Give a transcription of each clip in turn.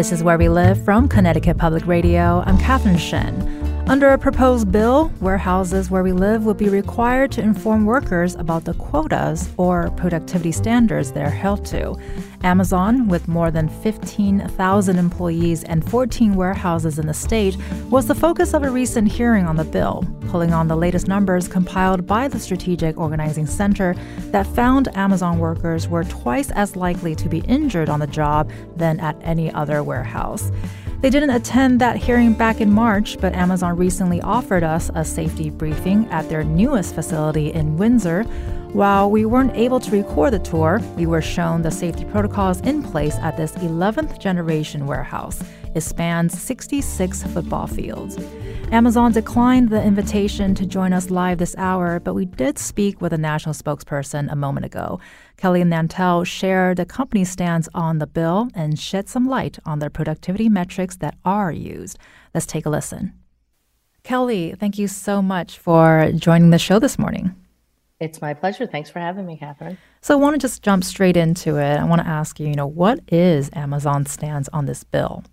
This is Where We Live from Connecticut Public Radio. I'm Catherine Shen. Under a proposed bill, warehouses where we live will be required to inform workers about the quotas or productivity standards they're held to. Amazon, with more than 15,000 employees and 14 warehouses in the state, was the focus of a recent hearing on the bill, pulling on the latest numbers compiled by the Strategic Organizing Center that found Amazon workers were twice as likely to be injured on the job than at any other warehouse. They didn't attend that hearing back in March, but Amazon recently offered us a safety briefing at their newest facility in Windsor. While we weren't able to record the tour, we were shown the safety protocols in place at this 11th generation warehouse. It spans 66 football fields. Amazon declined the invitation to join us live this hour, but we did speak with a national spokesperson a moment ago. Kelly and Nantel shared the company's stance on the bill and shed some light on the productivity metrics that are used. Let's take a listen. Kelly, thank you so much for joining the show this morning. It's my pleasure. Thanks for having me, Catherine. So I want to just jump straight into it. I want to ask you, you know, what is Amazon's stance on this bill?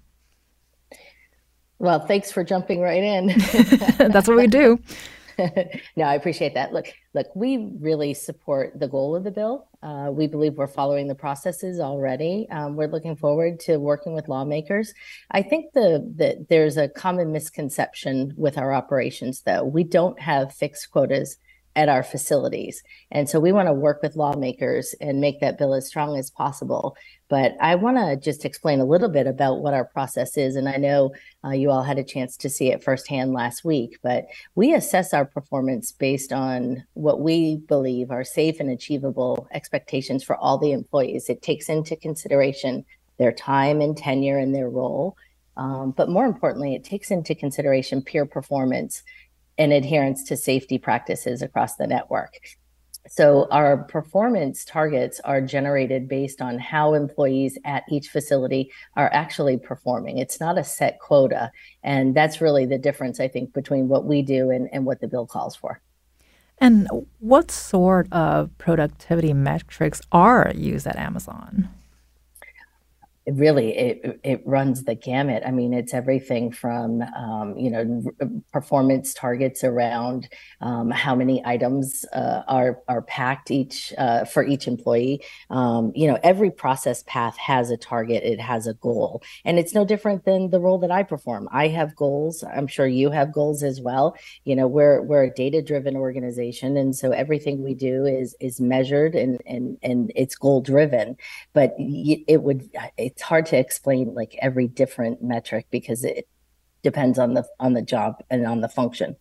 Well, thanks for jumping right in. That's what we do. no, I appreciate that. Look, look, we really support the goal of the bill. Uh, we believe we're following the processes already. Um, we're looking forward to working with lawmakers. I think the, the there's a common misconception with our operations, though. We don't have fixed quotas at our facilities. And so we want to work with lawmakers and make that bill as strong as possible. But I want to just explain a little bit about what our process is. And I know uh, you all had a chance to see it firsthand last week, but we assess our performance based on what we believe are safe and achievable expectations for all the employees. It takes into consideration their time and tenure in their role. Um, but more importantly, it takes into consideration peer performance and adherence to safety practices across the network. So our performance targets are generated based on how employees at each facility are actually performing. It's not a set quota. And that's really the difference, I think, between what we do and, and what the bill calls for. And what sort of productivity metrics are used at Amazon? Really it it runs the gamut. I mean, it's everything from um, you know performance targets around um, how many items uh, are are packed each uh, for each employee. Um, you know, every process path has a target. It has a goal, and it's no different than the role that I perform. I have goals. I'm sure you have goals as well. You know, we're we're a data driven organization, and so everything we do is is measured and and and it's goal driven. But it would it it's hard to explain like every different metric because it depends on the on the job and on the function.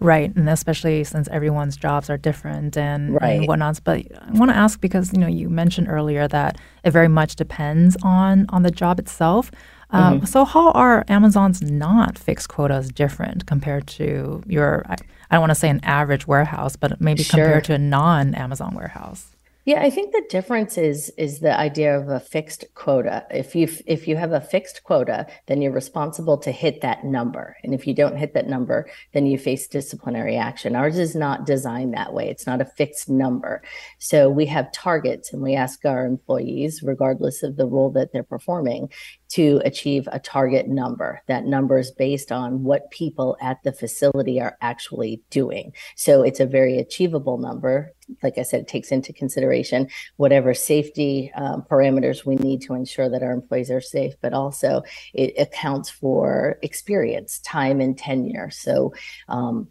Right, and especially since everyone's jobs are different and, right. and whatnot. But I want to ask because you know you mentioned earlier that it very much depends on on the job itself. Um, mm-hmm. So how are Amazon's not fixed quotas different compared to your? I, I don't want to say an average warehouse, but maybe sure. compared to a non-Amazon warehouse. Yeah, I think the difference is is the idea of a fixed quota. If you if you have a fixed quota, then you're responsible to hit that number. And if you don't hit that number, then you face disciplinary action. Ours is not designed that way. It's not a fixed number. So we have targets and we ask our employees regardless of the role that they're performing to achieve a target number. That number is based on what people at the facility are actually doing. So it's a very achievable number. Like I said, it takes into consideration whatever safety um, parameters we need to ensure that our employees are safe, but also it accounts for experience, time, and tenure. So um,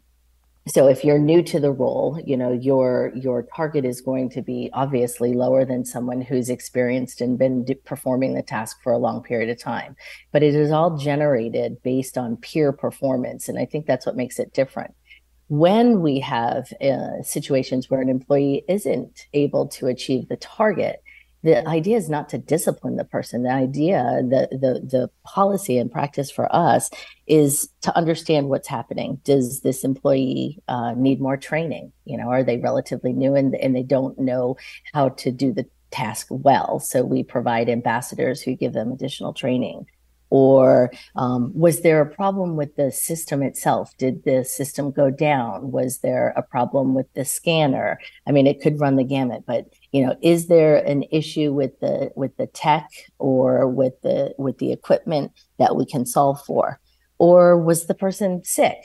so if you're new to the role you know your your target is going to be obviously lower than someone who's experienced and been performing the task for a long period of time but it is all generated based on peer performance and i think that's what makes it different when we have uh, situations where an employee isn't able to achieve the target, the idea is not to discipline the person. The idea, the the the policy and practice for us is to understand what's happening. Does this employee uh, need more training? You know, are they relatively new and and they don't know how to do the task well? So we provide ambassadors who give them additional training or um, was there a problem with the system itself? Did the system go down? Was there a problem with the scanner? I mean it could run the gamut but you know is there an issue with the with the tech or with the with the equipment that we can solve for? Or was the person sick?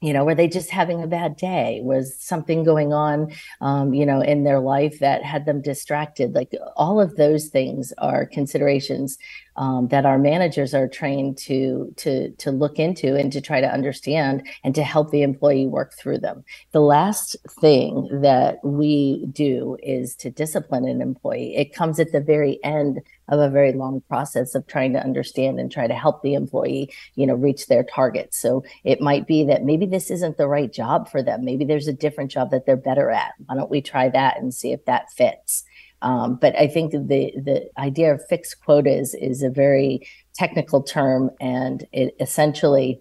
You know were they just having a bad day? Was something going on um, you know in their life that had them distracted? Like all of those things are considerations um, that our managers are trained to to to look into and to try to understand and to help the employee work through them. The last thing that we do is to discipline an employee. It comes at the very end of a very long process of trying to understand and try to help the employee you know reach their targets so it might be that maybe this isn't the right job for them. Maybe there's a different job that they're better at. Why don't we try that and see if that fits um, but I think the the idea of fixed quotas is a very technical term, and it essentially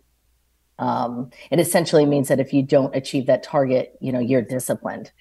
um, it essentially means that if you don't achieve that target, you know you're disciplined.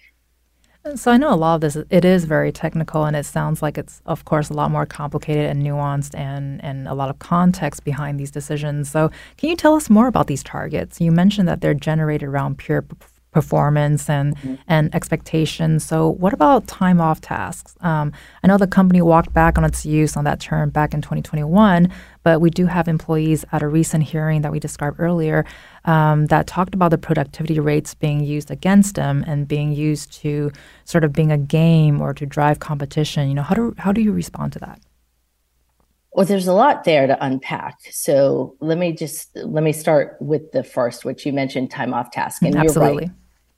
So I know a lot of this it is very technical and it sounds like it's of course a lot more complicated and nuanced and and a lot of context behind these decisions. So can you tell us more about these targets? You mentioned that they're generated around pure performance and mm-hmm. and expectations. So, what about time off tasks? Um, I know the company walked back on its use on that term back in 2021, but we do have employees at a recent hearing that we described earlier um, that talked about the productivity rates being used against them and being used to sort of being a game or to drive competition. You know, how do how do you respond to that? Well, there's a lot there to unpack. So let me just let me start with the first, which you mentioned time off task. And Absolutely. you're right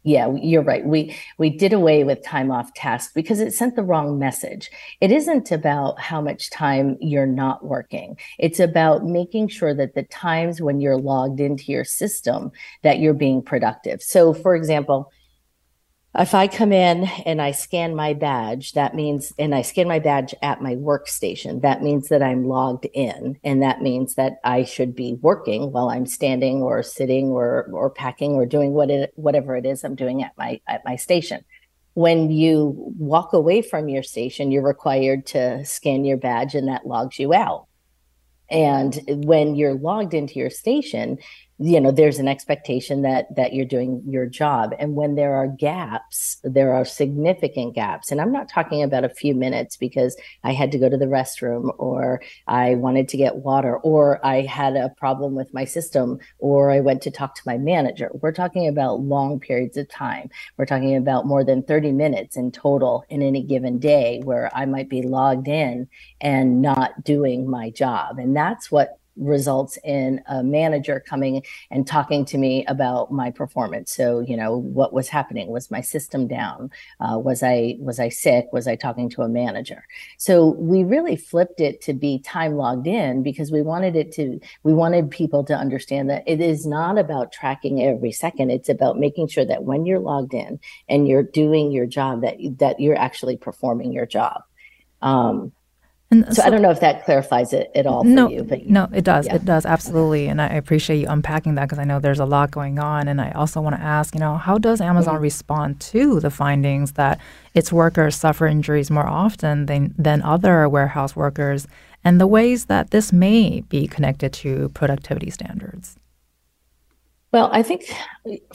yeah you're right. We we did away with time off tasks because it sent the wrong message. It isn't about how much time you're not working. It's about making sure that the times when you're logged into your system that you're being productive. So for example if I come in and I scan my badge, that means, and I scan my badge at my workstation, that means that I'm logged in. And that means that I should be working while I'm standing or sitting or, or packing or doing what it, whatever it is I'm doing at my, at my station. When you walk away from your station, you're required to scan your badge and that logs you out. And when you're logged into your station, you know there's an expectation that that you're doing your job. And when there are gaps there are significant gaps. And i'm not talking about a few minutes because i had to go to the restroom or i wanted to get water or i had a problem with my system or i went to talk to my manager. We're talking about long periods of time. We're talking about more than 30 minutes in total in any given day where i might be logged in and not doing my job. And that's what results in a manager coming and talking to me about my performance. So you know what was happening? Was my system down? Uh, was i was i sick? Was i talking to a manager? So we really flipped it to be time logged in because we wanted it to we wanted people to understand that it is not about tracking every second. It's about making sure that when you're logged in and you're doing your job that that you're actually performing your job. Um, and so, so, I don't know if that clarifies it at all no, you, but no, it does. Yeah. It does absolutely, and I appreciate you unpacking that because I know there's a lot going on. And I also want to ask, you know, how does Amazon mm-hmm. respond to the findings that its workers suffer injuries more often than than other warehouse workers, and the ways that this may be connected to productivity standards? Well, I think,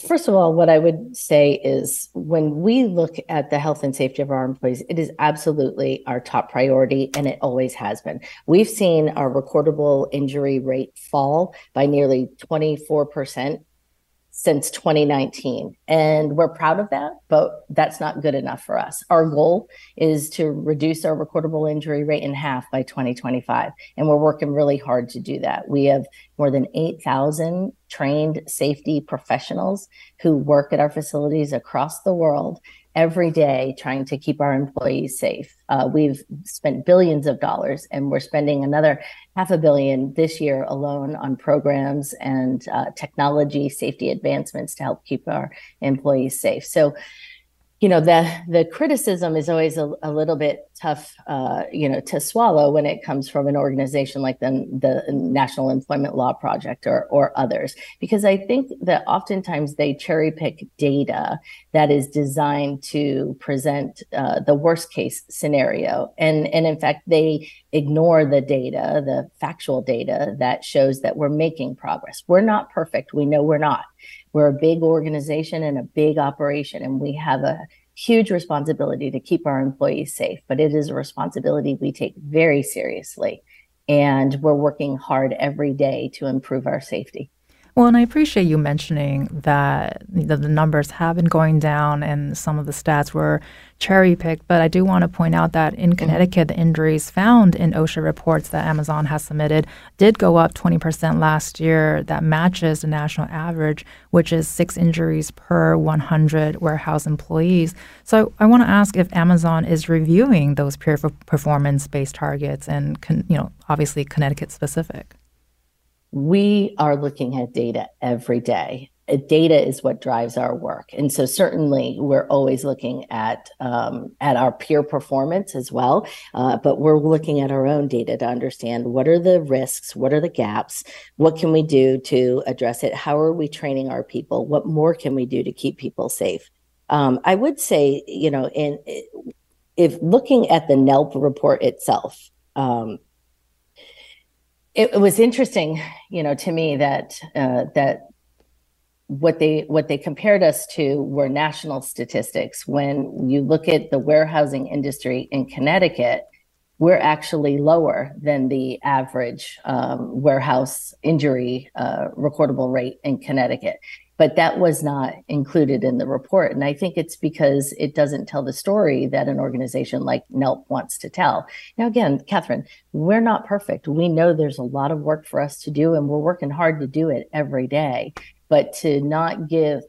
first of all, what I would say is when we look at the health and safety of our employees, it is absolutely our top priority, and it always has been. We've seen our recordable injury rate fall by nearly 24% since 2019. And we're proud of that, but that's not good enough for us. Our goal is to reduce our recordable injury rate in half by 2025. And we're working really hard to do that. We have more than 8,000 trained safety professionals who work at our facilities across the world every day trying to keep our employees safe. Uh, we've spent billions of dollars and we're spending another half a billion this year alone on programs and uh, technology safety advancements to help keep our employees safe. So you know the the criticism is always a, a little bit tough uh, you know to swallow when it comes from an organization like the, the national employment law project or or others because i think that oftentimes they cherry pick data that is designed to present uh, the worst case scenario. And and in fact they ignore the data the factual data that shows that we're making progress. We're not perfect. We know we're not we're a big organization and a big operation, and we have a huge responsibility to keep our employees safe. But it is a responsibility we take very seriously. And we're working hard every day to improve our safety. Well, and I appreciate you mentioning that the, the numbers have been going down and some of the stats were cherry picked. But I do want to point out that in mm-hmm. Connecticut, the injuries found in OSHA reports that Amazon has submitted did go up 20% last year. That matches the national average, which is six injuries per 100 warehouse employees. So I want to ask if Amazon is reviewing those peer performance based targets and, you know, obviously Connecticut specific we are looking at data every day. Uh, data is what drives our work, and so certainly we're always looking at um, at our peer performance as well. Uh, but we're looking at our own data to understand what are the risks, what are the gaps, what can we do to address it, how are we training our people, what more can we do to keep people safe. Um, I would say, you know, in if looking at the NELP report itself, um, it, it, was interesting, you know, to me that uh, that what they what they compared us to were national statistics. When you look at the warehousing industry in Connecticut, we're actually lower than the average um, warehouse injury uh, recordable rate in Connecticut but that was not included in the report. And I think it's because it doesn't tell the story that an organization like NELP wants to tell. Now, again, Catherine, we're not perfect. We know there's a lot of work for us to do, and we're working hard to do it every day. But to not give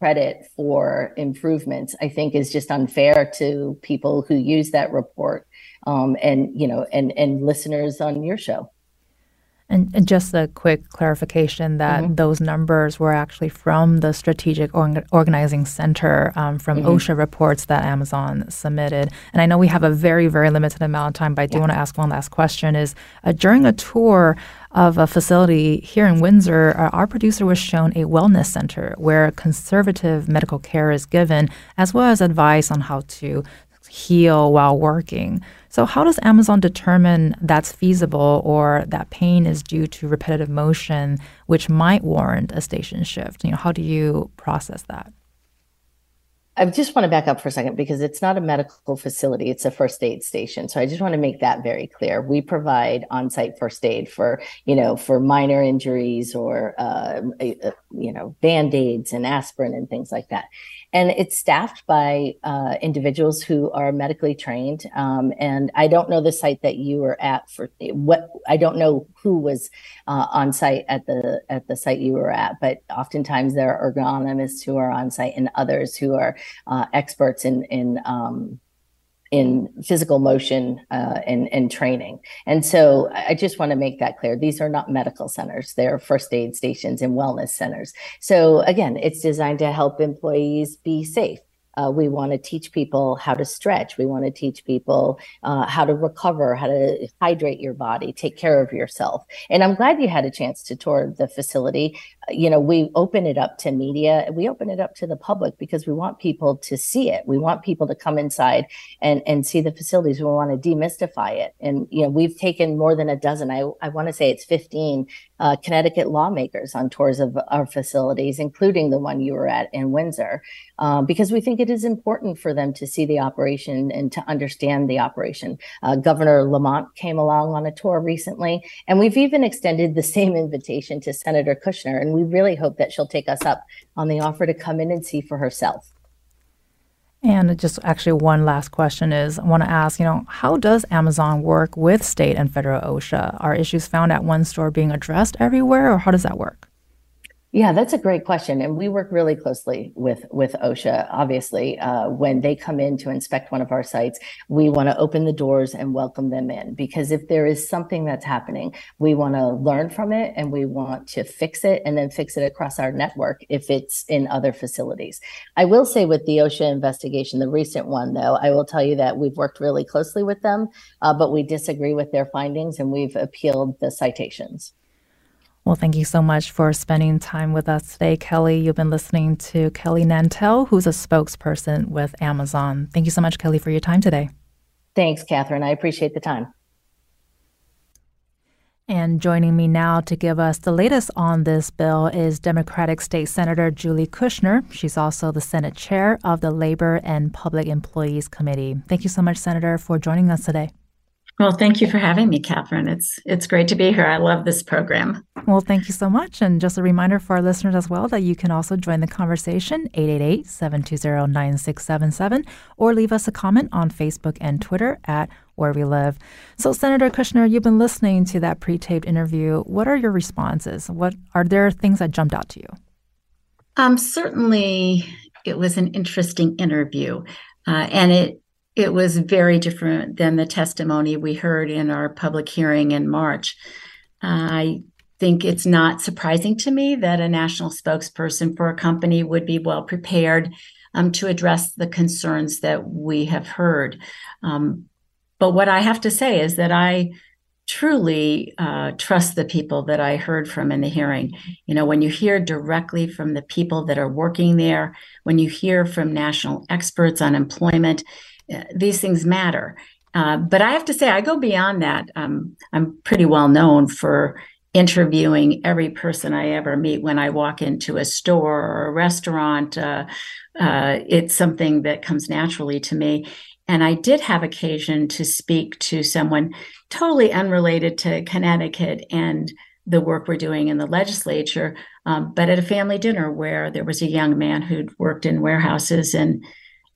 credit for improvements, I think is just unfair to people who use that report um, and, you know, and, and listeners on your show. And, and, just a quick clarification that mm-hmm. those numbers were actually from the Strategic Organizing Center um, from mm-hmm. OSHA reports that Amazon submitted. And I know we have a very, very limited amount of time, but I do yeah. want to ask one last question is uh, during a tour of a facility here in Windsor, uh, our producer was shown a wellness center where conservative medical care is given, as well as advice on how to heal while working. So, how does Amazon determine that's feasible or that pain is due to repetitive motion, which might warrant a station shift? You know, how do you process that? I just want to back up for a second because it's not a medical facility, it's a first aid station. So I just want to make that very clear. We provide on-site first aid for, you know, for minor injuries or uh, you know, band-aids and aspirin and things like that and it's staffed by uh, individuals who are medically trained. Um, and I don't know the site that you were at for what I don't know who was uh, on site at the at the site you were at, but oftentimes there are ergonomists who are on site and others who are uh, experts in in um, in physical motion uh, and, and training. And so I just want to make that clear. These are not medical centers. They're first aid stations and wellness centers. So again, it's designed to help employees be safe. Uh, we want to teach people how to stretch. We want to teach people uh, how to recover, how to hydrate your body, take care of yourself. And I'm glad you had a chance to tour the facility. You know, we open it up to media. We open it up to the public because we want people to see it. We want people to come inside and and see the facilities. We want to demystify it. And you know, we've taken more than a dozen. I I want to say it's 15 uh, Connecticut lawmakers on tours of our facilities, including the one you were at in Windsor, uh, because we think it is important for them to see the operation and to understand the operation. Uh, Governor Lamont came along on a tour recently, and we've even extended the same invitation to Senator Kushner, and we really hope that she'll take us up on the offer to come in and see for herself. And just actually, one last question is I want to ask, you know, how does Amazon work with state and federal OSHA? Are issues found at one store being addressed everywhere, or how does that work? Yeah, that's a great question, and we work really closely with with OSHA. Obviously, uh, when they come in to inspect one of our sites, we want to open the doors and welcome them in because if there is something that's happening, we want to learn from it and we want to fix it and then fix it across our network if it's in other facilities. I will say with the OSHA investigation, the recent one though, I will tell you that we've worked really closely with them, uh, but we disagree with their findings and we've appealed the citations. Well, thank you so much for spending time with us today, Kelly. You've been listening to Kelly Nantel, who's a spokesperson with Amazon. Thank you so much, Kelly, for your time today. Thanks, Catherine. I appreciate the time. And joining me now to give us the latest on this bill is Democratic State Senator Julie Kushner. She's also the Senate Chair of the Labor and Public Employees Committee. Thank you so much, Senator, for joining us today. Well, thank you for having me, Catherine. It's it's great to be here. I love this program. Well, thank you so much. And just a reminder for our listeners as well that you can also join the conversation 888-720-9677 or leave us a comment on Facebook and Twitter at Where We Live. So, Senator Kushner, you've been listening to that pre-taped interview. What are your responses? What are there things that jumped out to you? Um, certainly, it was an interesting interview, uh, and it it was very different than the testimony we heard in our public hearing in March. Uh, I think it's not surprising to me that a national spokesperson for a company would be well prepared um, to address the concerns that we have heard. Um, but what I have to say is that I truly uh, trust the people that I heard from in the hearing. You know, when you hear directly from the people that are working there, when you hear from national experts on employment, these things matter. Uh, but I have to say, I go beyond that. Um, I'm pretty well known for interviewing every person I ever meet when I walk into a store or a restaurant. Uh, uh, it's something that comes naturally to me. And I did have occasion to speak to someone totally unrelated to Connecticut and the work we're doing in the legislature, um, but at a family dinner where there was a young man who'd worked in warehouses and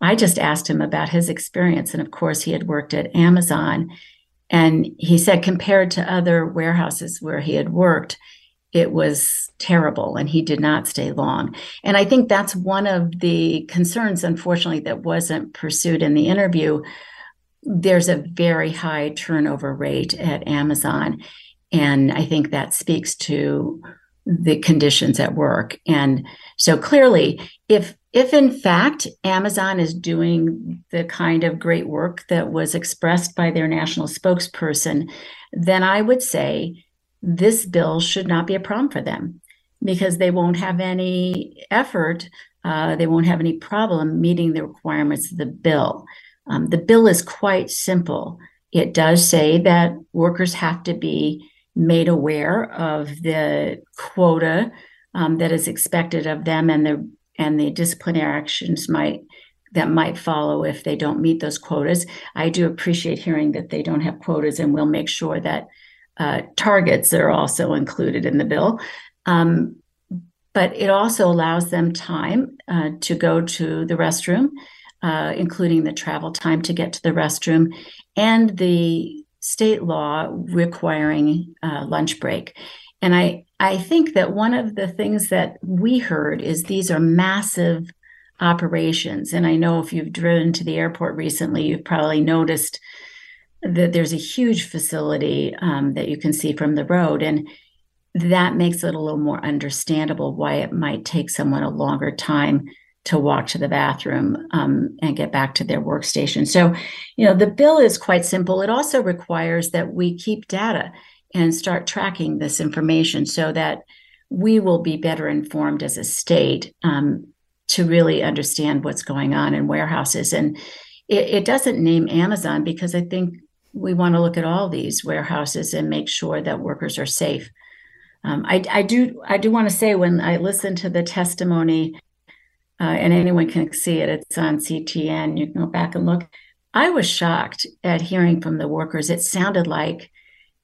I just asked him about his experience. And of course, he had worked at Amazon. And he said, compared to other warehouses where he had worked, it was terrible and he did not stay long. And I think that's one of the concerns, unfortunately, that wasn't pursued in the interview. There's a very high turnover rate at Amazon. And I think that speaks to the conditions at work. And so clearly, if if in fact Amazon is doing the kind of great work that was expressed by their national spokesperson, then I would say this bill should not be a problem for them because they won't have any effort, uh, they won't have any problem meeting the requirements of the bill. Um, the bill is quite simple. It does say that workers have to be made aware of the quota um, that is expected of them and the and the disciplinary actions might that might follow if they don't meet those quotas. I do appreciate hearing that they don't have quotas, and we'll make sure that uh, targets are also included in the bill. Um, but it also allows them time uh, to go to the restroom, uh, including the travel time to get to the restroom and the state law requiring uh, lunch break. And I, I think that one of the things that we heard is these are massive operations. And I know if you've driven to the airport recently, you've probably noticed that there's a huge facility um, that you can see from the road. And that makes it a little more understandable why it might take someone a longer time to walk to the bathroom um, and get back to their workstation. So, you know, the bill is quite simple. It also requires that we keep data and start tracking this information so that we will be better informed as a state um, to really understand what's going on in warehouses. And it, it doesn't name Amazon because I think we want to look at all these warehouses and make sure that workers are safe. Um, I, I, do I do want to say when I listen to the testimony uh, and anyone can see it. It's on CTN. You can go back and look. I was shocked at hearing from the workers. It sounded like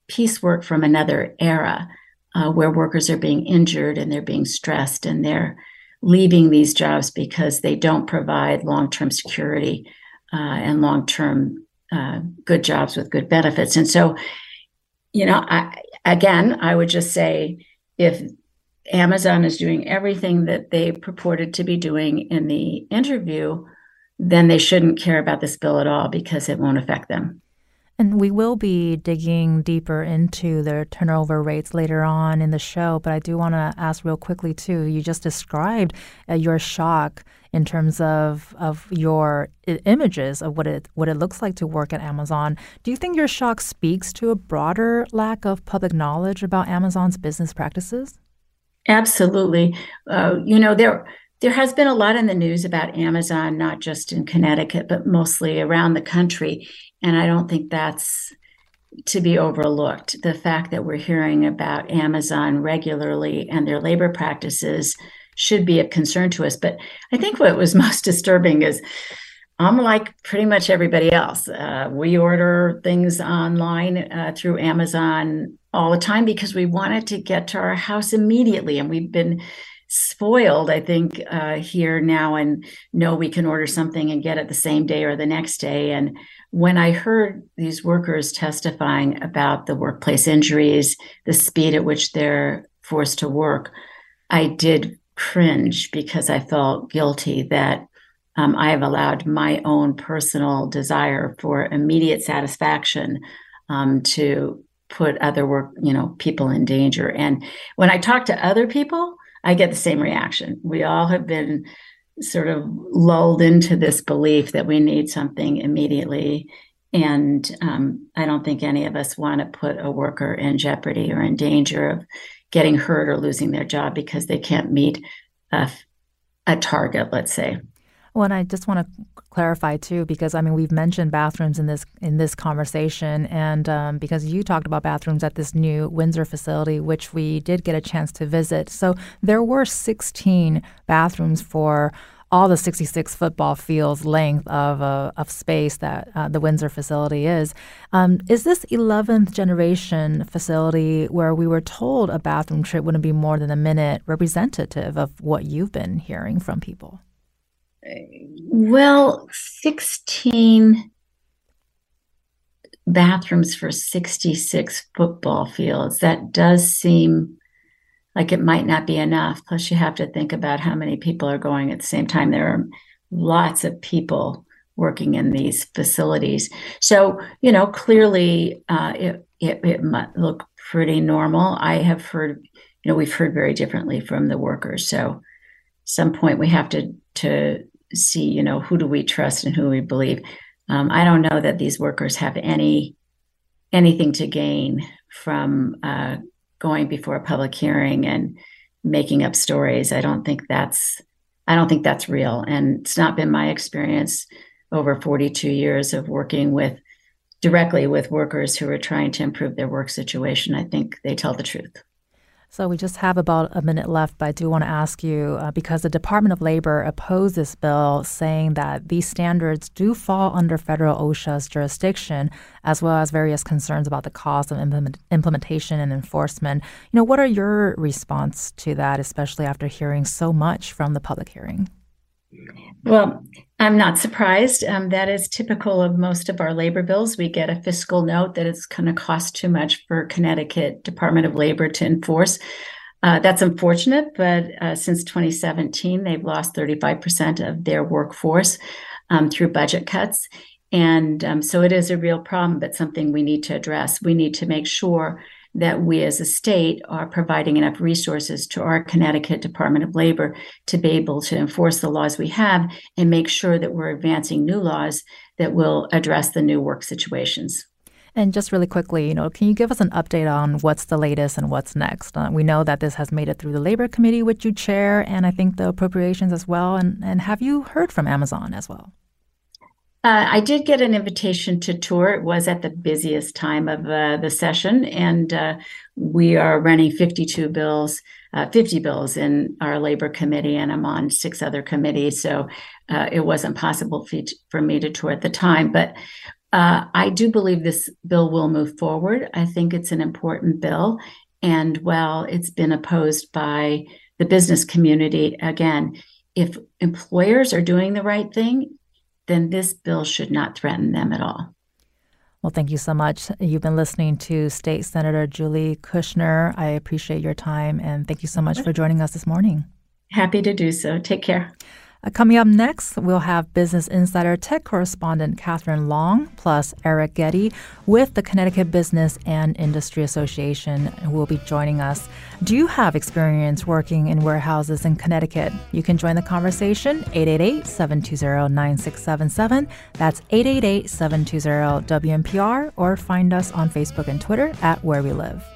piecework from another era uh, where workers are being injured and they're being stressed and they're leaving these jobs because they don't provide long term security uh, and long term uh, good jobs with good benefits. And so, you know, I, again, I would just say if Amazon is doing everything that they purported to be doing in the interview, then they shouldn't care about this bill at all because it won't affect them. And we will be digging deeper into their turnover rates later on in the show. But I do want to ask real quickly, too. You just described uh, your shock in terms of, of your images of what it, what it looks like to work at Amazon. Do you think your shock speaks to a broader lack of public knowledge about Amazon's business practices? Absolutely. Uh, you know, there there has been a lot in the news about Amazon, not just in Connecticut, but mostly around the country. And I don't think that's to be overlooked. The fact that we're hearing about Amazon regularly and their labor practices should be a concern to us. But I think what was most disturbing is I'm like pretty much everybody else. Uh, we order things online uh, through Amazon all the time because we wanted to get to our house immediately. And we've been spoiled, I think, uh, here now and know we can order something and get it the same day or the next day. And when I heard these workers testifying about the workplace injuries, the speed at which they're forced to work, I did cringe because I felt guilty that um, I have allowed my own personal desire for immediate satisfaction um, to put other work, you know, people in danger. And when I talk to other people, I get the same reaction. We all have been sort of lulled into this belief that we need something immediately. And um, I don't think any of us want to put a worker in jeopardy or in danger of getting hurt or losing their job because they can't meet a, a target, let's say. Well, and I just want to clarify too, because I mean we've mentioned bathrooms in this in this conversation, and um, because you talked about bathrooms at this new Windsor facility, which we did get a chance to visit. So there were 16 bathrooms for all the 66 football fields length of uh, of space that uh, the Windsor facility is. Um, is this 11th generation facility where we were told a bathroom trip wouldn't be more than a minute representative of what you've been hearing from people? Well, 16 bathrooms for 66 football fields. That does seem like it might not be enough. Plus, you have to think about how many people are going at the same time. There are lots of people working in these facilities. So, you know, clearly uh, it, it, it might look pretty normal. I have heard, you know, we've heard very differently from the workers. So, some point we have to to see, you know, who do we trust and who we believe. Um, I don't know that these workers have any anything to gain from uh, going before a public hearing and making up stories. I don't think that's I don't think that's real, and it's not been my experience over 42 years of working with directly with workers who are trying to improve their work situation. I think they tell the truth. So we just have about a minute left, but I do want to ask you uh, because the Department of Labor opposed this bill, saying that these standards do fall under federal OSHA's jurisdiction, as well as various concerns about the cost of implement- implementation and enforcement. You know, what are your response to that, especially after hearing so much from the public hearing? Well, I'm not surprised. Um, that is typical of most of our labor bills. We get a fiscal note that it's going to cost too much for Connecticut Department of Labor to enforce. Uh, that's unfortunate, but uh, since 2017, they've lost 35% of their workforce um, through budget cuts. And um, so it is a real problem, but something we need to address. We need to make sure that we as a state are providing enough resources to our Connecticut Department of Labor to be able to enforce the laws we have and make sure that we're advancing new laws that will address the new work situations. And just really quickly, you know, can you give us an update on what's the latest and what's next? Uh, we know that this has made it through the Labor Committee, which you chair, and I think the appropriations as well. And, and have you heard from Amazon as well? Uh, I did get an invitation to tour. It was at the busiest time of uh, the session, and uh, we are running 52 bills, uh, 50 bills in our labor committee, and I'm on six other committees. So uh, it wasn't possible for me to tour at the time. But uh, I do believe this bill will move forward. I think it's an important bill. And while it's been opposed by the business community again, if employers are doing the right thing, then this bill should not threaten them at all. Well, thank you so much. You've been listening to State Senator Julie Kushner. I appreciate your time and thank you so much for joining us this morning. Happy to do so. Take care. Uh, coming up next, we'll have Business Insider tech correspondent Katherine Long plus Eric Gjede with the Connecticut Business and Industry Association who will be joining us. Do you have experience working in warehouses in Connecticut? You can join the conversation 888-720-9677. That's 888-720-WNPR or find us on Facebook and Twitter at Where We Live.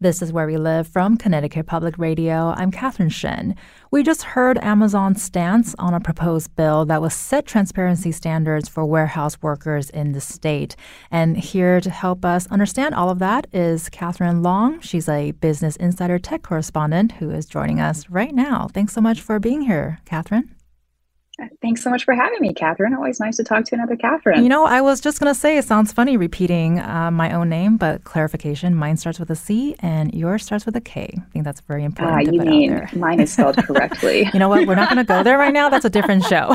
This is Where We Live from Connecticut Public Radio. I'm Catherine Shen. We just heard Amazon's stance on a proposed bill that will set transparency standards for warehouse workers in the state. And here to help us understand all of that is Katherine Long. She's a Business Insider tech correspondent who is joining us right now. Thanks so much for being here, Katherine. Thanks so much for having me, Catherine. Always nice to talk to another Catherine. You know, I was just going to say it sounds funny repeating uh, my own name, but clarification mine starts with a C and yours starts with a K. I think that's very important. Uh, you mean mine is spelled correctly. you know what? We're not going to go there right now. That's a different show.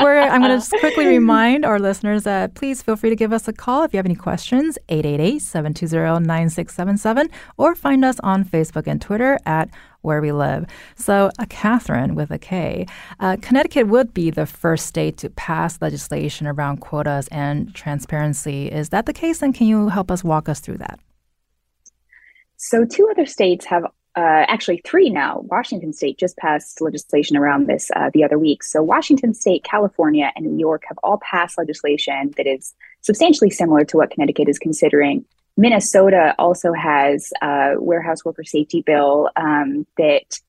Where I'm going to just quickly remind our listeners that please feel free to give us a call if you have any questions, 888 720 9677, or find us on Facebook and Twitter at where we live. So, a Katherine with a K. Uh, Connecticut would be the first state to pass legislation around quotas and transparency. Is that the case? And can you help us walk us through that? So, two other states have uh, actually three now. Washington State just passed legislation around this uh, the other week. So, Washington State, California, and New York have all passed legislation that is substantially similar to what Connecticut is considering Minnesota also has a warehouse worker safety bill um, that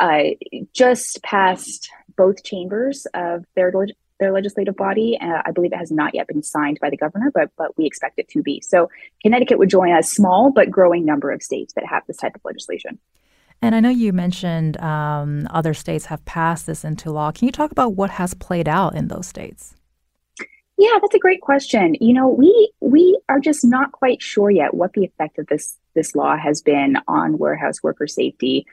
uh, just passed both chambers of their their legislative body. Uh, I believe it has not yet been signed by the governor, but but we expect it to be. So Connecticut would join a small but growing number of states that have this type of legislation. And I know you mentioned um, other states have passed this into law. Can you talk about what has played out in those states? Yeah, that's a great question. You know, we we are just not quite sure yet what the effect of this this law has been on warehouse worker safety.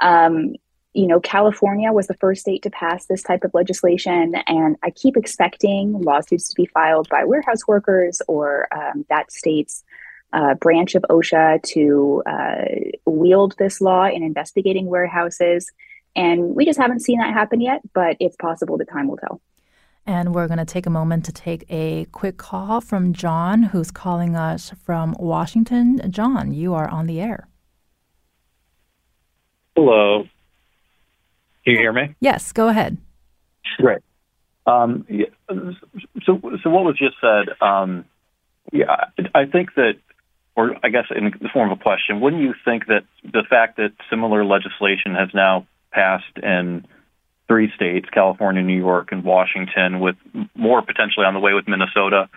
Um, you know, California was the first state to pass this type of legislation, and I keep expecting lawsuits to be filed by warehouse workers or um, that state's uh, branch of OSHA to uh, wield this law in investigating warehouses. And we just haven't seen that happen yet, but it's possible that time will tell. And we're going to take a moment to take a quick call from John, who's calling us from Washington. John, you are on the air. Hello. Can you hear me? Yes, go ahead. Great. Um, yeah, so, so what was just said, um, yeah, I think that, or I guess in the form of a question, wouldn't you think that the fact that similar legislation has now passed in three states California, New York, and Washington, with more potentially on the way with Minnesota.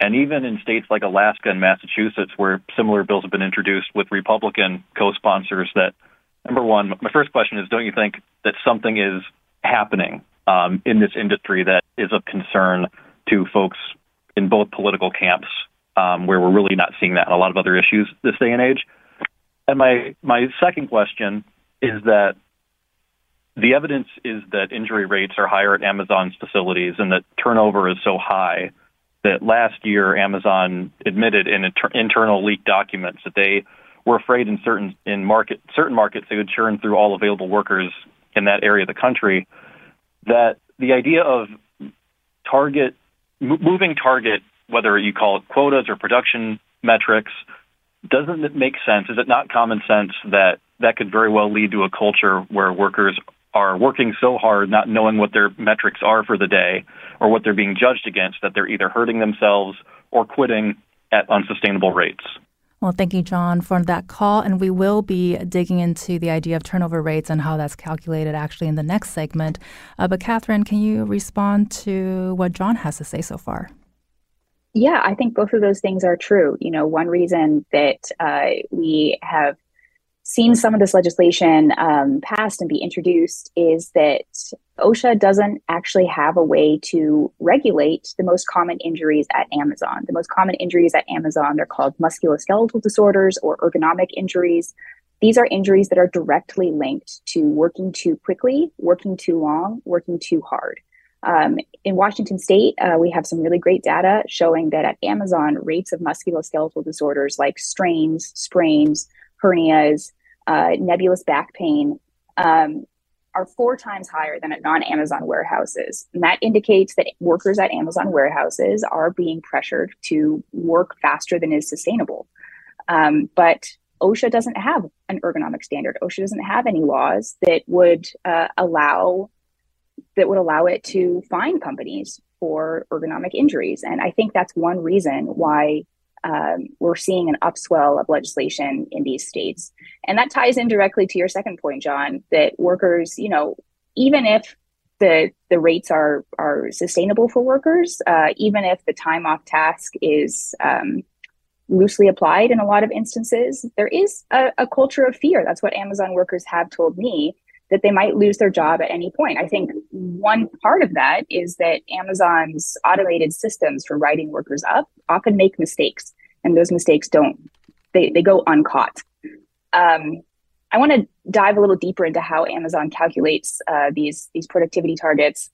And even in states like Alaska and Massachusetts, where similar bills have been introduced with Republican co sponsors, that number one, my first question is don't you think that something is happening um, in this industry that is of concern to folks in both political camps, um, where we're really not seeing that in a lot of other issues this day and age. And my my second question is that the evidence is that injury rates are higher at Amazon's facilities and that turnover is so high that last year Amazon admitted in inter- internal leaked documents that they were afraid in certain in market certain markets they would churn through all available workers in that area of the country. That the idea of target moving target, whether you call it quotas or production metrics, doesn't it make sense? Is it not common sense that that could very well lead to a culture where workers are working so hard, not knowing what their metrics are for the day or what they're being judged against, that they're either hurting themselves or quitting at unsustainable rates. Well, thank you, John, for that call. And we will be digging into the idea of turnover rates and how that's calculated actually in the next segment. Uh, but, Katherine, can you respond to what John has to say so far? Yeah, I think both of those things are true. You know, one reason that uh, we have seen some of this legislation um, passed and be introduced is that OSHA doesn't actually have a way to regulate the most common injuries at Amazon. The most common injuries at Amazon, they're called musculoskeletal disorders or ergonomic injuries. These are injuries that are directly linked to working too quickly, working too long, working too hard. Um, in Washington state, uh, we have some really great data showing that at Amazon, rates of musculoskeletal disorders like strains, sprains, hernias, uh, nebulous back pain um, are four times higher than at non Amazon warehouses. And that indicates that workers at Amazon warehouses are being pressured to work faster than is sustainable. Um, but OSHA doesn't have an ergonomic standard. OSHA doesn't have any laws that would uh, allow that would allow it to fine companies for ergonomic injuries. And I think that's one reason why um, we're seeing an upswell of legislation in these states. And that ties in directly to your second point, John, that workers, you know, even if the the rates are are sustainable for workers, uh, even if the time off task is um, loosely applied in a lot of instances, there is a, a culture of fear. That's what Amazon workers have told me that they might lose their job at any point. I think one part of that is that Amazon's automated systems for writing workers up often make mistakes, and those mistakes don't they they go uncaught. Um, I want to dive a little deeper into how Amazon calculates uh, these these productivity targets.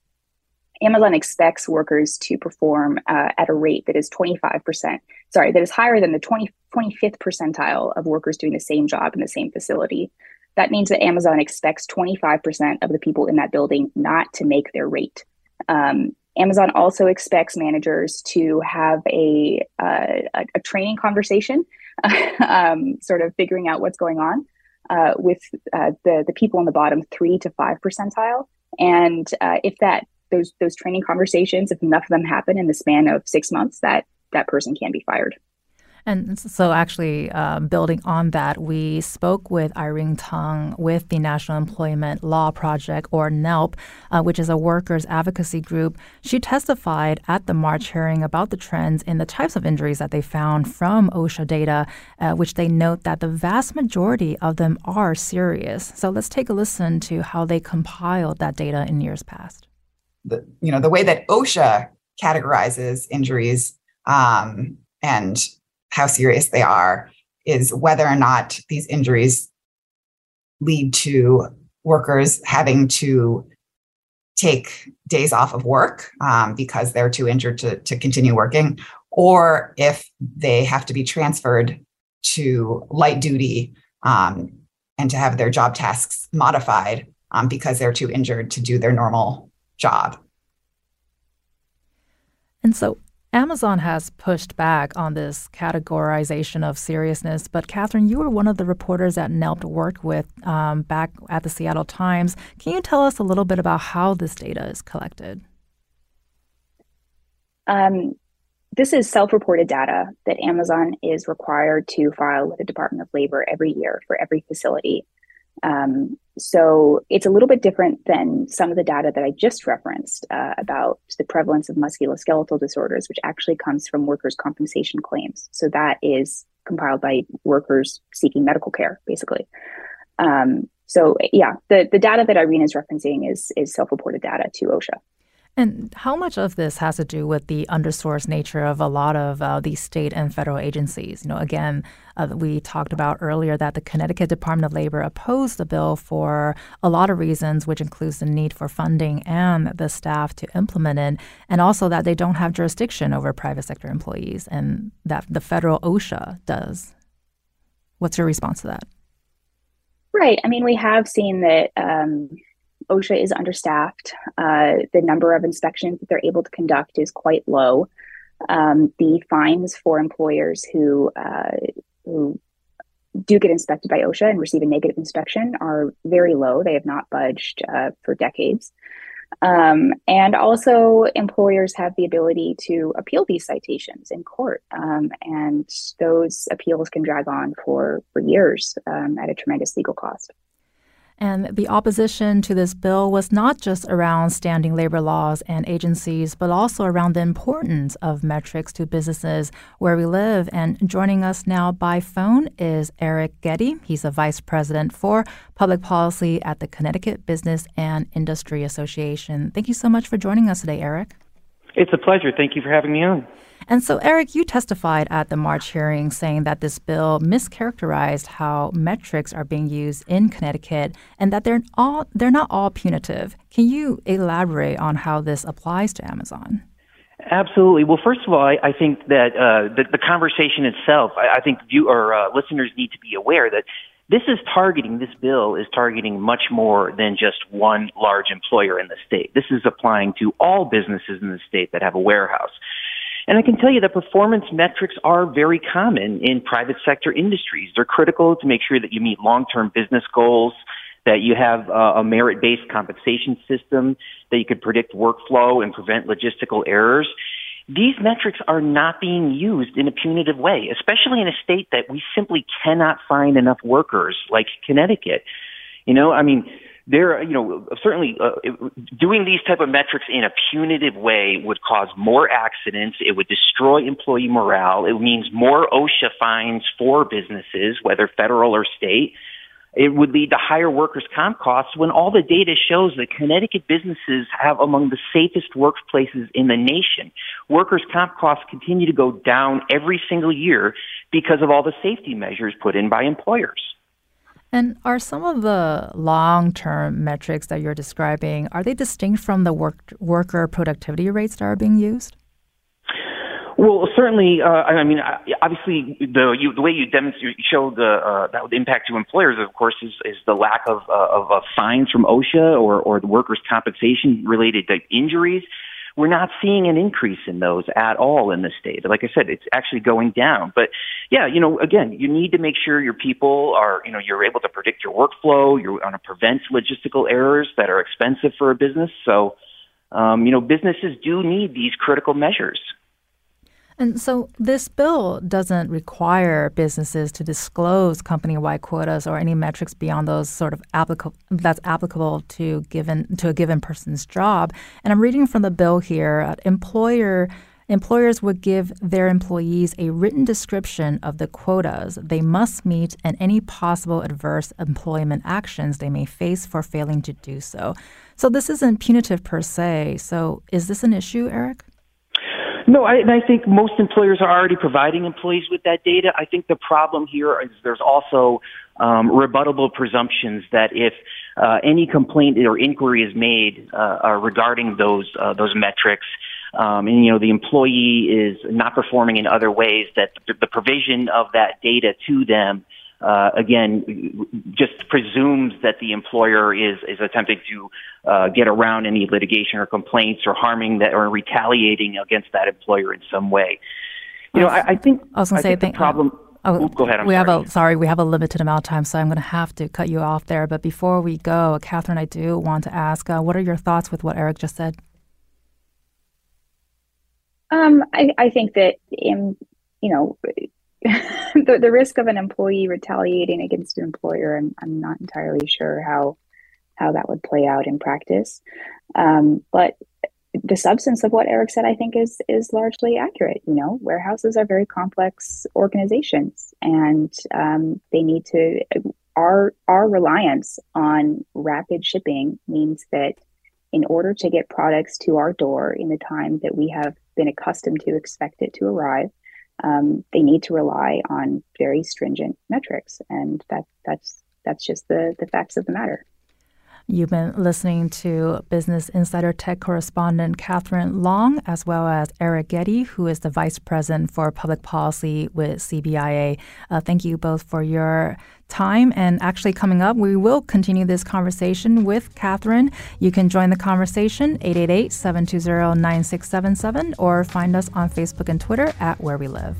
Amazon expects workers to perform uh, at a rate that is 25%, sorry, that is higher than the 20, 25th percentile of workers doing the same job in the same facility. That means that Amazon expects 25% of the people in that building not to make their rate. Um, Amazon also expects managers to have a, uh, a, training conversation, um, sort of figuring out what's going on uh, with uh, the, the people in the bottom three to five percentile. And uh, if that those those training conversations, if enough of them happen in the span of six months, that that person can be fired. And so, actually, uh, building on that, we spoke with Irene Tung with the National Employment Law Project, or NELP, uh, which is a workers' advocacy group. She testified at the March hearing about the trends in the types of injuries that they found from OSHA data, uh, which they note that the vast majority of them are serious. So, let's take a listen to how they compiled that data in years past. The, you know, the way that OSHA categorizes injuries um, and how serious they are is whether or not these injuries lead to workers having to take days off of work um, because they're too injured to, to continue working, or if they have to be transferred to light duty um, and to have their job tasks modified um, because they're too injured to do their normal job. And so, Amazon has pushed back on this categorization of seriousness, but Katherine, you were one of the reporters that NELP worked with um, back at the Seattle Times. Can you tell us a little bit about how this data is collected? Um, this is self reported data that Amazon is required to file with the Department of Labor every year for every facility. Um, so it's a little bit different than some of the data that I just referenced uh, about the prevalence of musculoskeletal disorders, which actually comes from workers' compensation claims. So that is compiled by workers seeking medical care, basically. Um, so yeah, the, the data that Irene is referencing is is self-reported data to OSHA. And how much of this has to do with the undersourced nature of a lot of uh, these state and federal agencies? You know, again, uh, we talked about earlier that the Connecticut Department of Labor opposed the bill for a lot of reasons, which includes the need for funding and the staff to implement it, and also that they don't have jurisdiction over private sector employees, and that the federal OSHA does. What's your response to that? Right. I mean, we have seen that. Um, OSHA is understaffed. Uh, the number of inspections that they're able to conduct is quite low. Um, the fines for employers who uh, who do get inspected by OSHA and receive a negative inspection are very low. They have not budged uh, for decades. Um, and also, employers have the ability to appeal these citations in court, um, and those appeals can drag on for for years um, at a tremendous legal cost. And the opposition to this bill was not just around standing labor laws and agencies, but also around the importance of metrics to businesses where we live. And joining us now by phone is Eric Gjede. He's a vice president for public policy at the Connecticut Business and Industry Association. Thank you so much for joining us today, Eric. It's a pleasure. Thank you for having me on. And so, Eric, you testified at the March hearing saying that this bill mischaracterized how metrics are being used in Connecticut and that they're all they're not all punitive. Can you elaborate on how this applies to Amazon? Absolutely. Well, first of all, I, I think that uh, the, the, conversation itself, I, I think view or uh, listeners need to be aware that this is targeting, this bill is targeting much more than just one large employer in the state. This is applying to all businesses in the state that have a warehouse. And I can tell you that performance metrics are very common in private sector industries. They're critical to make sure that you meet long-term business goals, that you have a merit-based compensation system, that you can predict workflow and prevent logistical errors. These metrics are not being used in a punitive way, especially in a state that we simply cannot find enough workers like Connecticut. You know, I mean, there, you know, certainly uh, doing these type of metrics in a punitive way would cause more accidents. It would destroy employee morale. It means more OSHA fines for businesses, whether federal or state. It would lead to higher workers' comp costs when all the data shows that Connecticut businesses have among the safest workplaces in the nation. Workers' comp costs continue to go down every single year because of all the safety measures put in by employers. And are some of the long-term metrics that you're describing are they distinct from the work, worker productivity rates that are being used? Well, certainly. Uh, I mean, obviously, the you, the way you demonstrate, show the uh, that the impact to employers, of course, is, is the lack of uh, of uh, fines from OSHA or or the workers' compensation related to injuries. We're not seeing an increase in those at all in the state. Like I said, it's actually going down. But yeah, you know, again, you need to make sure your people are, you know, you're able to predict your workflow. You're going to prevent logistical errors that are expensive for a business. So, um, you know, businesses do need these critical measures. And so this bill doesn't require businesses to disclose company-wide quotas or any metrics beyond those sort of applicable that's applicable to given to a given person's job. And I'm reading from the bill here, uh, employer employers would give their employees a written description of the quotas they must meet and any possible adverse employment actions they may face for failing to do so. So this isn't punitive per se. So is this an issue, Eric? No, I, and I think most employers are already providing employees with that data. I think the problem here is there's also um, rebuttable presumptions that if uh, any complaint or inquiry is made uh, uh, regarding those uh, those metrics, um, and you know the employee is not performing in other ways, that the, the provision of that data to them uh, again, just presumes that the employer is, is attempting to uh, get around any litigation or complaints or harming that or retaliating against that employer in some way. You know, I, I think I was going to say the problem. Oh, go ahead. I'm we sorry. have a sorry. We have a limited amount of time, so I'm going to have to cut you off there. But before we go, Katherine, I do want to ask, uh, what are your thoughts with what Eric just said? Um, I, I think that in you know the, the risk of an employee retaliating against an employer, I'm, I'm not entirely sure how how that would play out in practice. Um, but the substance of what Eric said, I think, is is largely accurate. You know, warehouses are very complex organizations, and um, they need to our our reliance on rapid shipping means that in order to get products to our door in the time that we have been accustomed to expect it to arrive, um, they need to rely on very stringent metrics, and that that's that's just the the facts of the matter. You've been listening to Business Insider Tech correspondent Katherine Long, as well as Eric Gjede, who is the Vice President for Public Policy with CBIA. Uh, thank you both for your time. And actually, coming up, we will continue this conversation with Katherine. You can join the conversation 888 720 9677 or find us on Facebook and Twitter at Where We Live.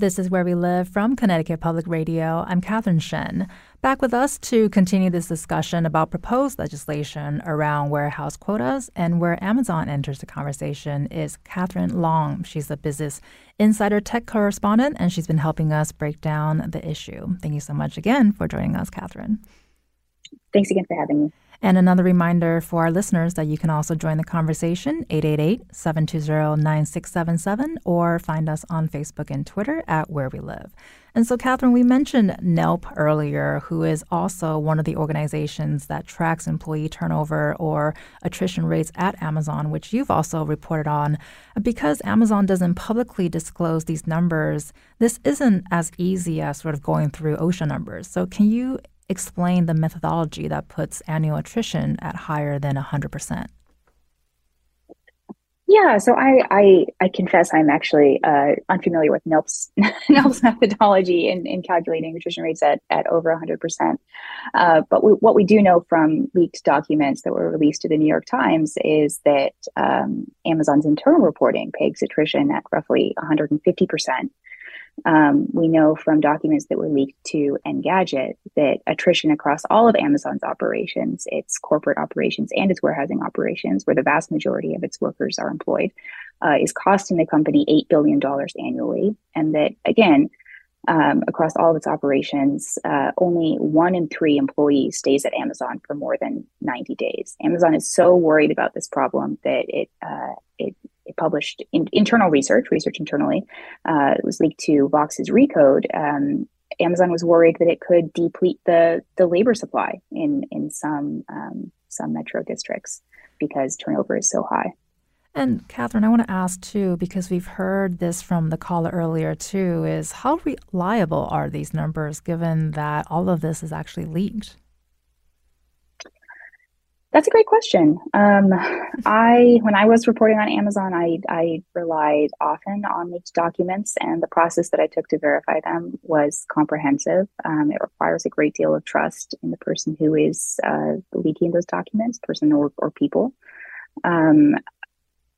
This is Where We Live from Connecticut Public Radio. I'm Catherine Shen. Back with us to continue this discussion about proposed legislation around warehouse quotas and where Amazon enters the conversation is Katherine Long. She's a business insider tech correspondent and she's been helping us break down the issue. Thank you so much again for joining us, Katherine. Thanks again for having me. And another reminder for our listeners that you can also join the conversation 888-720-9677 or find us on Facebook and Twitter at Where We Live. And so, Katherine, we mentioned NELP earlier, who is also one of the organizations that tracks employee turnover or attrition rates at Amazon, which you've also reported on. Because Amazon doesn't publicly disclose these numbers, this isn't as easy as sort of going through OSHA numbers. So, can you explain the methodology that puts annual attrition at higher than 100%? Yeah, so I I, I confess I'm actually uh, unfamiliar with NELP's NELP's methodology in, in calculating attrition rates at, at over 100%. Uh, but we, what we do know from leaked documents that were released to the New York Times is that um, Amazon's internal reporting pegs attrition at roughly 150%. Um, we know from documents that were leaked to Engadget that attrition across all of Amazon's operations, its corporate operations and its warehousing operations, where the vast majority of its workers are employed, uh, is costing the company $8 billion annually. And that, again, um, across all of its operations, uh, only one in three employees stays at Amazon for more than 90 days. Amazon is so worried about this problem that it uh, it it published in, internal research, research internally, uh, it was leaked to Vox's Recode. Um, Amazon was worried that it could deplete the the labor supply in in some um, some metro districts because turnover is so high. And Katherine, I want to ask too, because we've heard this from the caller earlier too, is how reliable are these numbers given that all of this is actually leaked? That's a great question. Um, I, when I was reporting on Amazon, I, I relied often on leaked documents, and the process that I took to verify them was comprehensive. Um, it requires a great deal of trust in the person who is uh, leaking those documents, person or, or people. Um,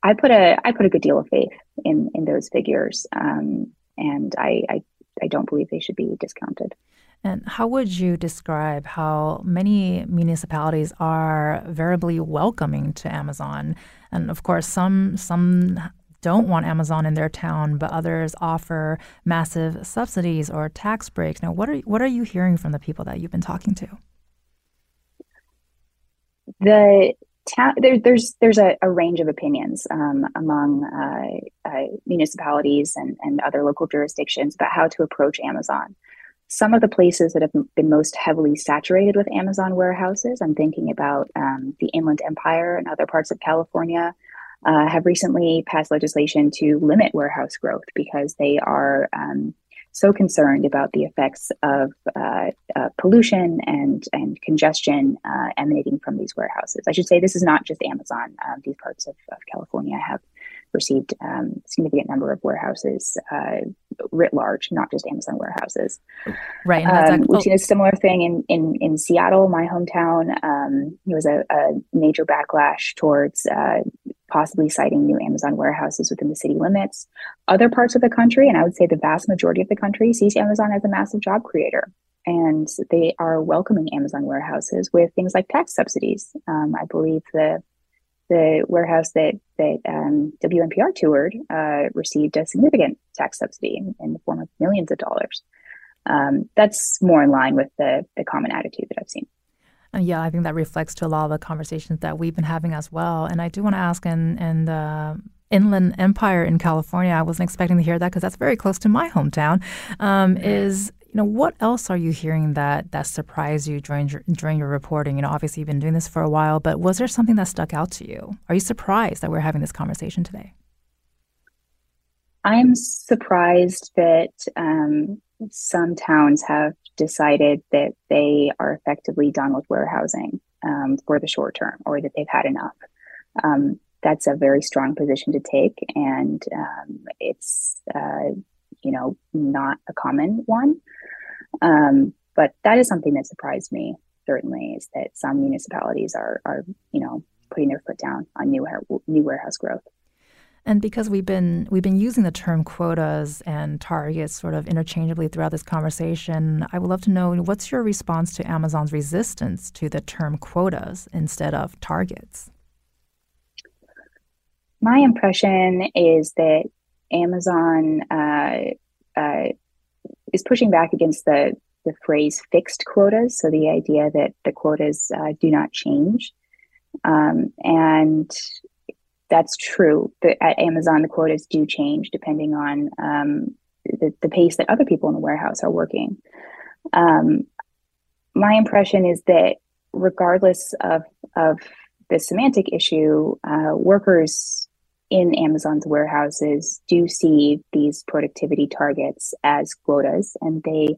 I put a I put a good deal of faith in in those figures, um, and I, I I don't believe they should be discounted. And how would you describe how many municipalities are variably welcoming to Amazon? And of course, some some don't want Amazon in their town, but others offer massive subsidies or tax breaks. Now, what are what are you hearing from the people that you've been talking to? The ta- there, there's there's a, a, range of opinions um, among uh, uh, municipalities and, and other local jurisdictions about how to approach Amazon some of the places that have been most heavily saturated with Amazon warehouses, I'm thinking about um, the Inland Empire and other parts of California, uh, have recently passed legislation to limit warehouse growth because they are um, so concerned about the effects of uh, uh, pollution and and congestion uh, emanating from these warehouses. I should say this is not just Amazon. Uh, these parts of, of California have received um, significant number of warehouses uh, writ large, not just Amazon warehouses. Right. Um, we've seen a similar thing in in, in Seattle, my hometown. Um, there was a, a, major backlash towards uh, possibly siting new Amazon warehouses within the city limits. Other parts of the country, and I would say the vast majority of the country, sees Amazon as a massive job creator. and they are welcoming Amazon warehouses with things like tax subsidies. Um, I believe the the warehouse that that um, WNPR toured uh, received a significant tax subsidy in, in, the form of millions of dollars. Um, that's more in line with the the common attitude that I've seen. Uh, yeah, I think that reflects to a lot of the conversations that we've been having as well. And I do want to ask in the Inland Empire in California, I wasn't expecting to hear that because that's very close to my hometown. Um, is you know what else are you hearing that that surprised you during your, during your reporting? You know, obviously you've been doing this for a while, but was there something that stuck out to you? Are you surprised that we're having this conversation today? I'm surprised that um, some towns have decided that they are effectively done with warehousing um, for the short term or that they've had enough. Um, that's a very strong position to take, and um, it's uh, you know not a common one. Um, but that is something that surprised me. Certainly, is that some municipalities are are you know putting their foot down on new new warehouse growth. And because we've been we've been using the term quotas and targets sort of interchangeably throughout this conversation, I would love to know what's your response to Amazon's resistance to the term quotas instead of targets. My impression is that Amazon uh, uh, is pushing back against the the phrase fixed quotas, so the idea that the quotas uh, do not change. Um, and that's true. At Amazon, the quotas do change depending on um, the, the, pace that other people in the warehouse are working. Um, my impression is that regardless of, of the semantic issue, uh, workers in Amazon's warehouses do see these productivity targets as quotas, and they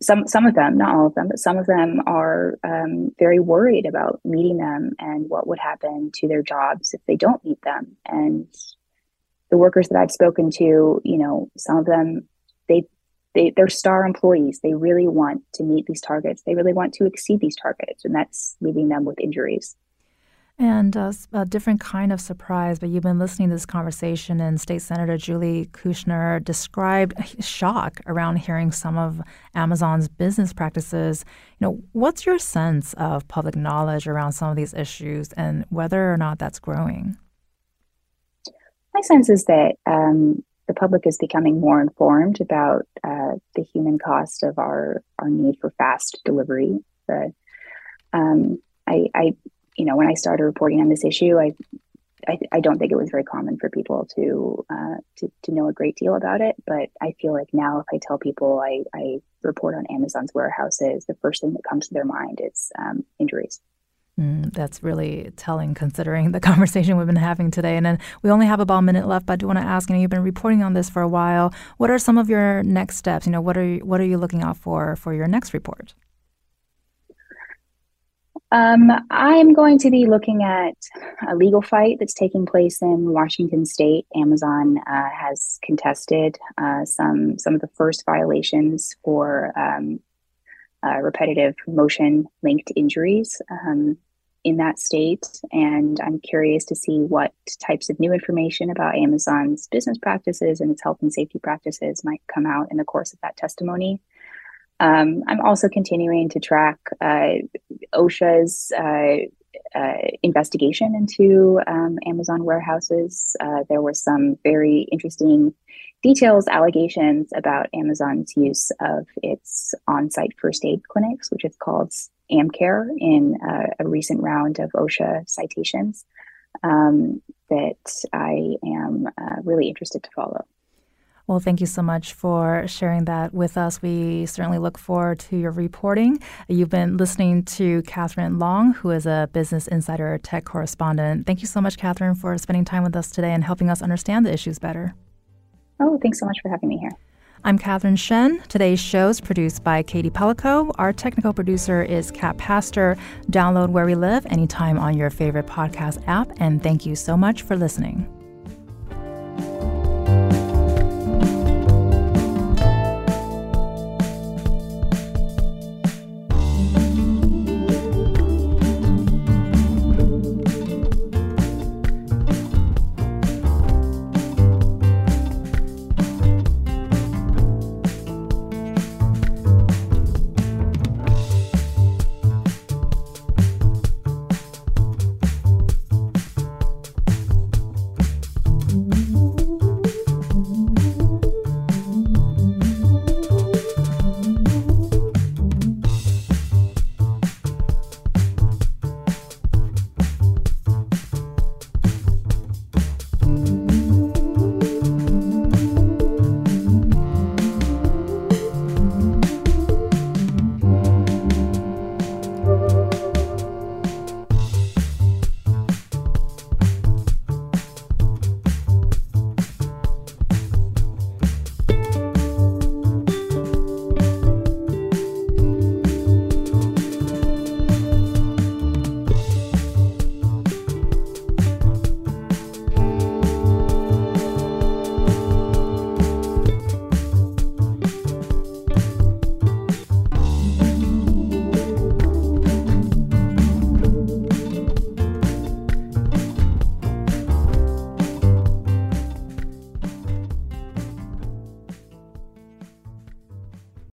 some some of them, not all of them, but some of them are um, very worried about meeting them and what would happen to their jobs if they don't meet them. And the workers that I've spoken to, you know, some of them they they they're star employees. They really want to meet these targets. They really want to exceed these targets, and that's leaving them with injuries. And uh, a different kind of surprise, but you've been listening to this conversation, and State Senator Julie Kushner described shock around hearing some of Amazon's business practices. You know, what's your sense of public knowledge around some of these issues, and whether or not that's growing? My sense is that um, the public is becoming more informed about uh, the human cost of our our need for fast delivery. The um, I, I you know, when I started reporting on this issue, I, I, I don't think it was very common for people to, uh, to to know a great deal about it. But I feel like now, if I tell people I, I report on Amazon's warehouses, the first thing that comes to their mind is um, injuries. Mm, that's really telling considering the conversation we've been having today. And then we only have about a minute left, but I do want to ask, you know, you've been reporting on this for a while. What are some of your next steps? You know, what are you, what are you looking out for for your next report? Um, I'm going to be looking at a legal fight that's taking place in Washington State. Amazon uh, has contested uh, some some of the first violations for um, uh, repetitive motion linked injuries um, in that state, and I'm curious to see what types of new information about Amazon's business practices and its health and safety practices might come out in the course of that testimony. Um, I'm also continuing to track uh, OSHA's uh, uh, investigation into um, Amazon warehouses. Uh, there were some very interesting details, allegations about Amazon's use of its on site first aid clinics, which is called AmCare, in uh, a recent round of OSHA citations um, that I am uh, really interested to follow. Well, thank you so much for sharing that with us. We certainly look forward to your reporting. You've been listening to Katherine Long, who is a Business Insider tech correspondent. Thank you so much, Katherine, for spending time with us today and helping us understand the issues better. Oh, thanks so much for having me here. I'm Catherine Shen. Today's show is produced by Katie Pellico. Our technical producer is Kat Pastor. Download Where We Live anytime on your favorite podcast app. And thank you so much for listening.